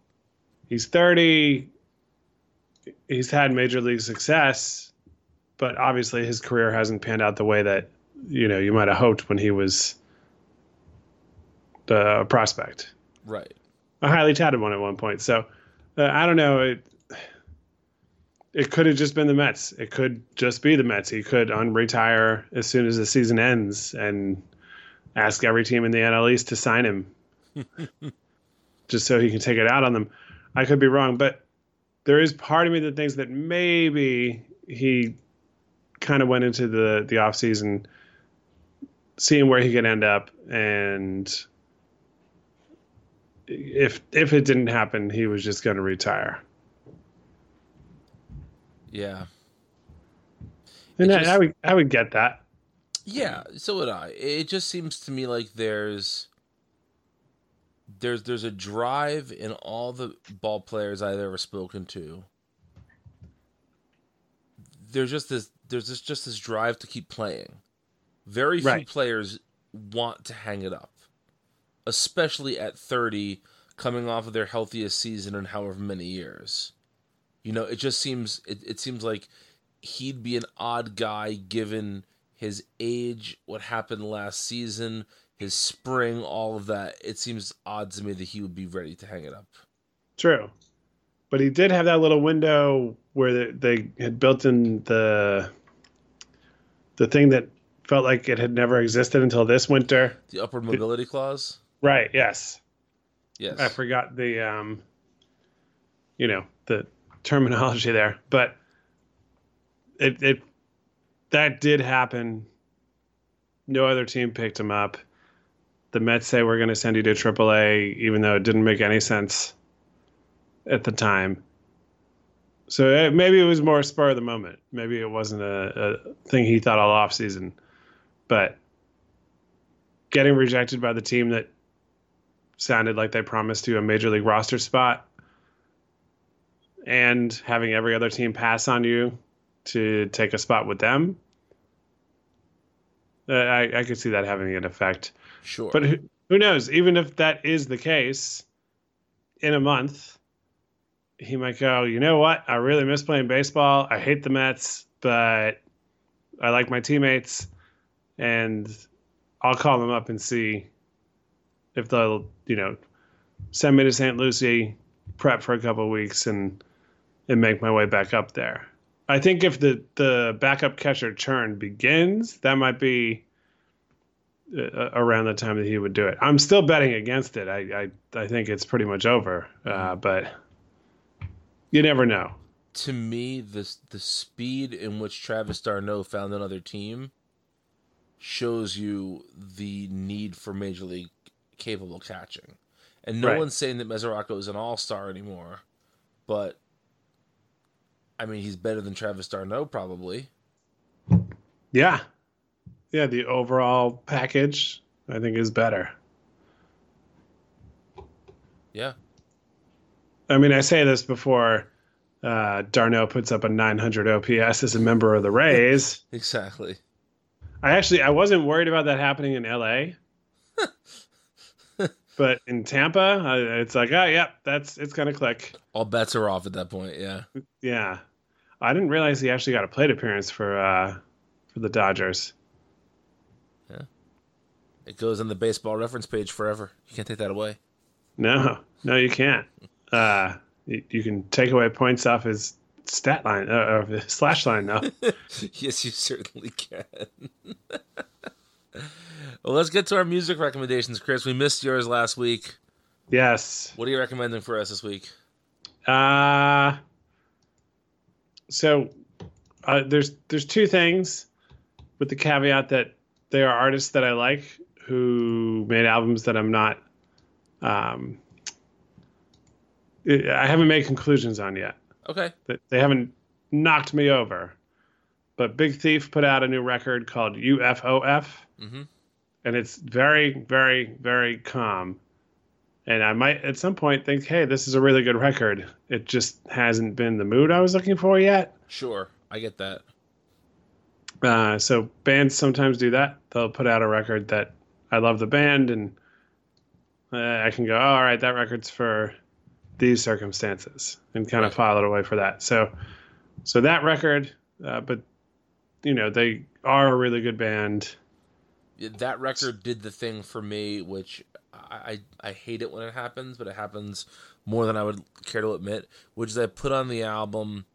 He's 30. He's had major league success, but obviously his career hasn't panned out the way that you know you might have hoped when he was the prospect, Right. a highly touted one at one point. So uh, I don't know. It it could have just been the Mets. It could just be the Mets. He could unretire as soon as the season ends and ask every team in the NL East to sign him just so he can take it out on them. I could be wrong, but there is part of me that thinks that maybe he kind of went into the the off season seeing where he could end up and if if it didn't happen, he was just going to retire. Yeah. And I, just- I would I would get that. Yeah, so would I. It just seems to me like there's there's there's a drive in all the ball players I've ever spoken to. There's just this there's this just this drive to keep playing. Very few Right. players want to hang it up. Especially at 30 coming off of their healthiest season in however many years. You know, it just seems it, it seems like he'd be an odd guy given his age, what happened last season, his spring, all of that. It seems odd to me that he would be ready to hang it up. True. But he did have that little window where they, they had built in the the thing that felt like it had never existed until this winter. The upward mobility clause? Right, yes. Yes. I forgot the um you know, the terminology there, but it it that did happen. No other team picked him up. The Mets say we're going to send you to AAA, even though it didn't make any sense at the time. So uh, maybe it was more spur of the moment. Maybe it wasn't a, a thing he thought all off season, but getting rejected by the team that sounded like they promised you a major league roster spot and having every other team pass on you to take a spot with them uh, I, I could see that having an effect. Sure. but who, who knows? Even if that is the case in a month he might go you know what? I really miss playing baseball. I hate the mets but i like my teammates and i'll call them up and see if they'll you know send me to st lucie prep for a couple weeks and and make my way back up there. I think if the the backup catcher churn begins that might be uh, around the time that he would do it. I'm still betting against it. I i, I think it's pretty much over uh, but you never know. To me, the the speed in which Travis d'Arnaud found another team shows you the need for major league capable catching. And no Right. one's saying that Mesoraco is an all star anymore, but I mean he's better than Travis d'Arnaud probably. yeah yeah the overall package i think is better Yeah. I mean, I say this before uh, d'Arnaud puts up a 900 OPS as a member of the Rays. Exactly. I actually I wasn't worried about that happening in LA, but in Tampa, it's like, oh, yeah, that's it's gonna click. All bets are off at that point, yeah. Yeah, I didn't realize he actually got a plate appearance for uh, for the Dodgers. Yeah. It goes on the baseball reference page forever. You can't take that away. No, no, you can't. Uh, you, you can take away points off his stat line, uh, or his slash line now. yes, you certainly can. well, let's get to our music recommendations, Chris. We missed yours last week. Yes. What are you recommending for us this week? Uh so uh, there's there's two things with the caveat that they are artists that I like who made albums that I'm not um I haven't made conclusions on yet. Okay. That they haven't knocked me over. But Big Thief put out a new record called UFOF Mm-hmm. And it's very very very calm. And i might at some point think hey this is a really good record. It just hasn't been the mood i was looking for yet. Sure, I get that. uh, so bands sometimes do that. They'll put out a record that i love the band and uh, i can go oh, all right that record's for these circumstances and kind of file it away for that. So so that record uh, but you know they are a really good band That record did the thing for me, which I, I hate it when it happens, but it happens more than I would care to admit. Which is I put on the album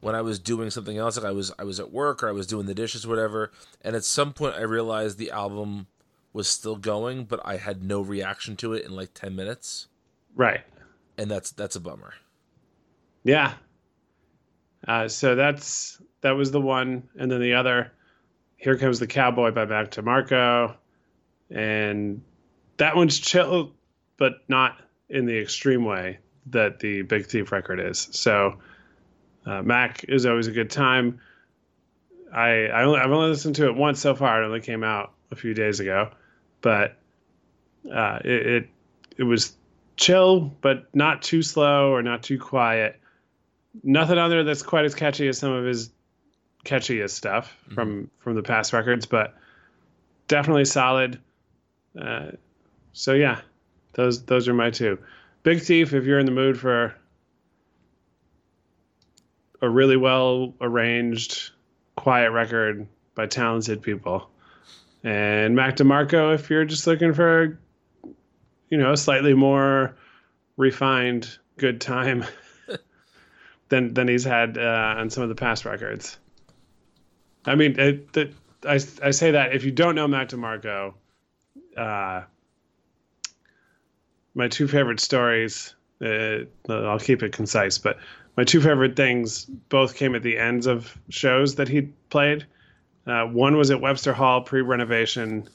when I was doing something else, like I was I was at work or I was doing the dishes, or whatever. And at some point, I realized the album was still going, but I had no reaction to it in like ten minutes, right and that's that's a bummer. Yeah. Uh, so that's that was the one, and then the other, "Here Comes the Cowboy" by Mac DeMarco, and that one's chill, but not in the extreme way that the Big Thief record is. So, uh, Mac is always a good time. I I only, I've only listened to it once so far. It only came out a few days ago, but uh, it, it it was chill, but not too slow or not too quiet. Nothing on there that's quite as catchy as some of his catchiest stuff from from the past records, but definitely solid. Uh, so yeah, those those are my two. Big Thief, if you're in the mood for a really well arranged, quiet record by talented people, and Mac DeMarco, if you're just looking for you know, a slightly more refined good time than than he's had uh, on some of the past records. I mean, it, I I say that if you don't know Mac DeMarco, uh, my two favorite stories. Uh, I'll keep it concise, but my two favorite things both came at the ends of shows that he played. Uh, one was at Webster Hall pre renovation,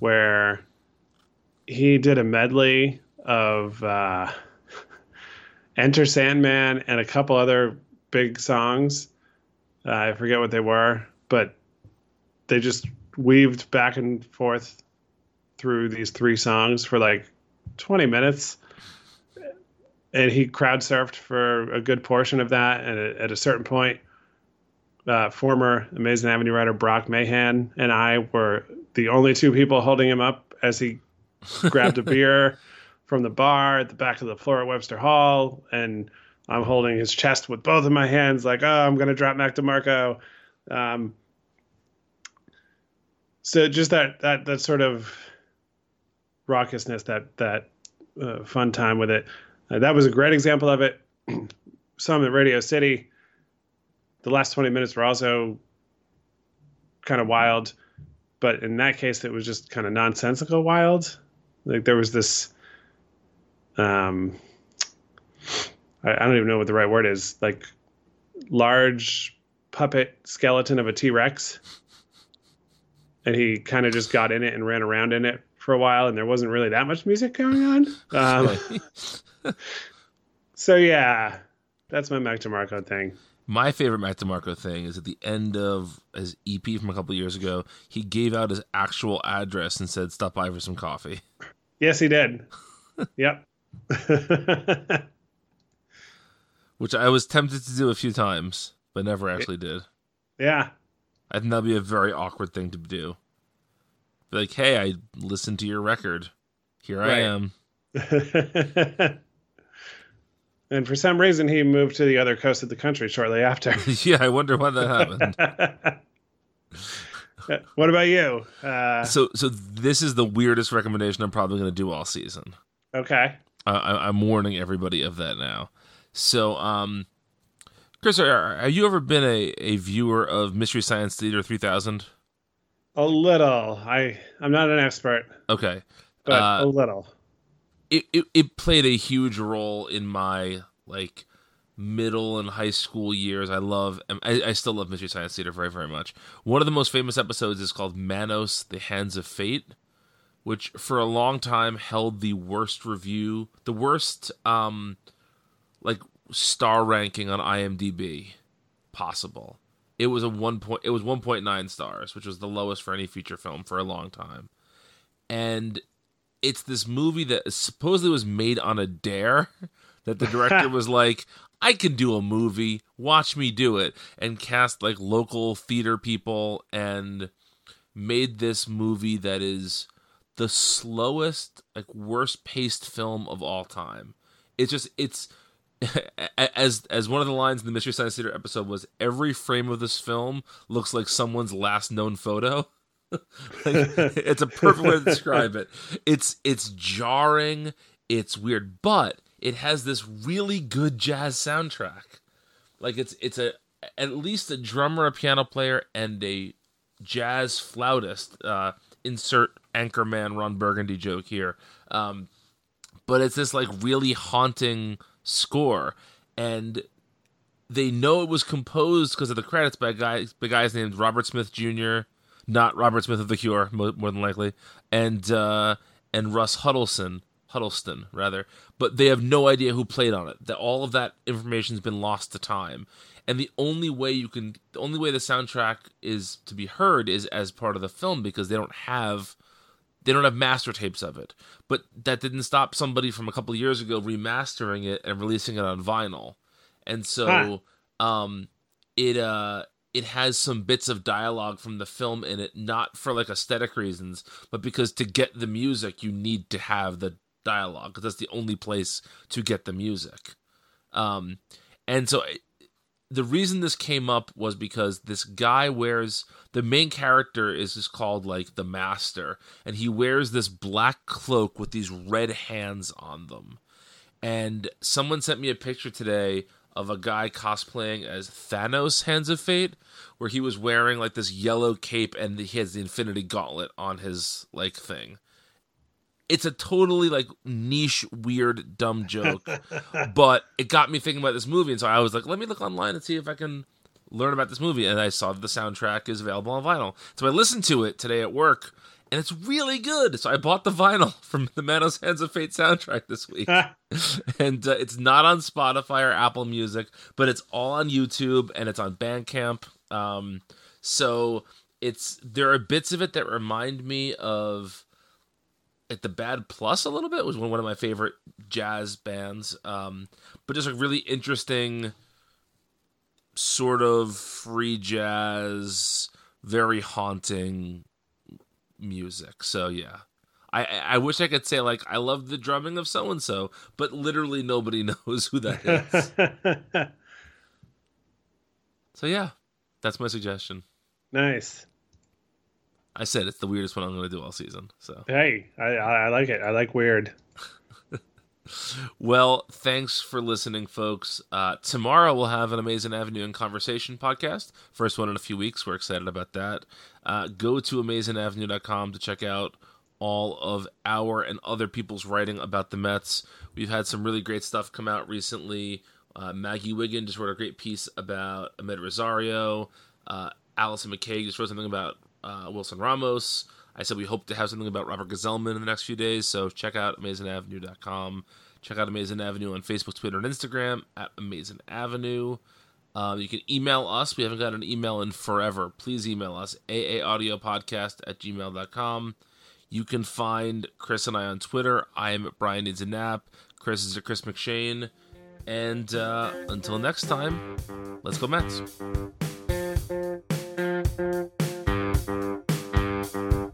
where he did a medley of uh, Enter Sandman and a couple other big songs. Uh, I forget what they were, but they just weaved back and forth through these three songs for like 20 minutes. And he crowd surfed for a good portion of that. And at, a certain point, uh, former Amazing Avenue writer Brock Mahan and I were the only two people holding him up as he grabbed a beer from the bar at the back of the floor at Webster Hall. And I'm holding his chest with both of my hands, like, oh, I'm going to drop Mac DeMarco. Um, so just that, that, that sort of raucousness, that, that uh, fun time with it. Uh, that was a great example of it. Some at Radio City. The last 20 minutes were also kind of wild, but in that case, it was just kind of nonsensical wild. Like there was this, um, I, I don't even know what the right word is, like large puppet skeleton of a T Rex. And he kind of just got in it and ran around in it for a while, and there wasn't really that much music going on. Um, so yeah, that's my Mac DeMarco thing. My favorite Mac DeMarco thing is at the end of his EP from a couple years ago, he gave out his actual address and said, "Stop by for some coffee." Yes, he did. yep. Which I was tempted to do a few times, but never actually did. Yeah. I think that'd be a very awkward thing to do. Be like, hey, I listened to your record. Here I am. and for some reason, he moved to the other coast of the country shortly after. yeah, I wonder why that happened. what about you? Uh, so, so this is the weirdest recommendation I'm probably going to do all season. okay. Uh, I, I'm warning everybody of that now. So, um, Chris, have you ever been a, a viewer of Mystery Science Theater 3000? A little. I I'm not an expert, Okay. but Uh, a little. it, it it played a huge role in my like middle and high school years. I love I, I still love Mystery Science Theater very very much. One of the most famous episodes is called Manos: The Hands of Fate, which for a long time held the worst review, the worst um like star ranking on IMDb possible. It was a one point. It was one point nine stars, which was the lowest for any feature film for a long time. And it's this movie that supposedly was made on a dare. That the director was like, "I can do a movie. Watch me do it," and cast like local theater people and made this movie that is the slowest, like worst paced film of all time. It's just it's as as one of the lines in the Mystery Science Theater episode was every frame of this film looks like someone's last known photo. like, it's a perfect way to describe it. It's it's jarring, it's weird, but it has this really good jazz soundtrack. Like it's it's a at least a drummer, a piano player, and a jazz flautist. Uh, insert Anchorman Ron Burgundy joke here. Um, but it's this like really haunting score, and they know it was composed because of the credits by guys by guys named Robert Smith Jr., not Robert Smith of The Cure, more than likely, and uh, and Russ Huddleston, Huddleston rather. But they have no idea who played on it. That all of that information's been lost to time, and the only way you can, the only way the soundtrack is to be heard is as part of the film because they don't have they don't have master tapes of it. But that didn't stop somebody from a couple of years ago remastering it and releasing it on vinyl. And so um it uh it has some bits of dialogue from the film in it not for like aesthetic reasons, but because to get the music you need to have the dialogue because that's the only place to get the music. Um and so the reason this came up was because this guy wears the main character is just called like the master and he wears this black cloak with these red hands on them. And someone sent me a picture today of a guy cosplaying as Thanos Hands of Fate where he was wearing like this yellow cape and he has the infinity gauntlet on his like thing it's a totally like niche, weird, dumb joke, but it got me thinking about this movie, and so I was like, let me look online and see if I can learn about this movie. And I saw that the soundtrack is available on vinyl. So I listened to it today at work, and it's really good. So I bought the vinyl from the Manos Hands of Fate soundtrack this week. and uh, it's not on Spotify or Apple Music, but it's all on YouTube and it's on Bandcamp. Um, so it's there are bits of it that remind me of at the Bad Plus a little bit it was one of my favorite jazz bands. Um, but just a really interesting sort of free jazz, very haunting music. So yeah. I, I wish I could say like I love the drumming of so and so, but literally nobody knows who that is. so yeah, that's my suggestion. Nice. I said it's the weirdest one I'm going to do all season. So hey, I I like it. I like weird. well, thanks for listening, folks. Uh, tomorrow we'll have an Amazing Avenue and Conversation podcast. First one in a few weeks. We're excited about that. Uh, go to amazingavenue.com to check out all of our and other people's writing about the Mets. We've had some really great stuff come out recently. Uh, Maggie Wiggin just wrote a great piece about Amed Rosario. Uh, Allison McCague just wrote something about uh, Wilson Ramos. I said we hope to have something about Robert Gsellman in the next few days, so check out amazingavenue.com. Check out Amazing Avenue on Facebook, Twitter, and Instagram at Amazing Avenue. Um, you can email us. We haven't got an email in forever. Please email us, aaaudiopodcast at gmail.com. You can find Chris and I on Twitter. I am at Brian Needs a Nap. Chris is at Chris McShane. And uh, until next time, let's go Mets. Thank you.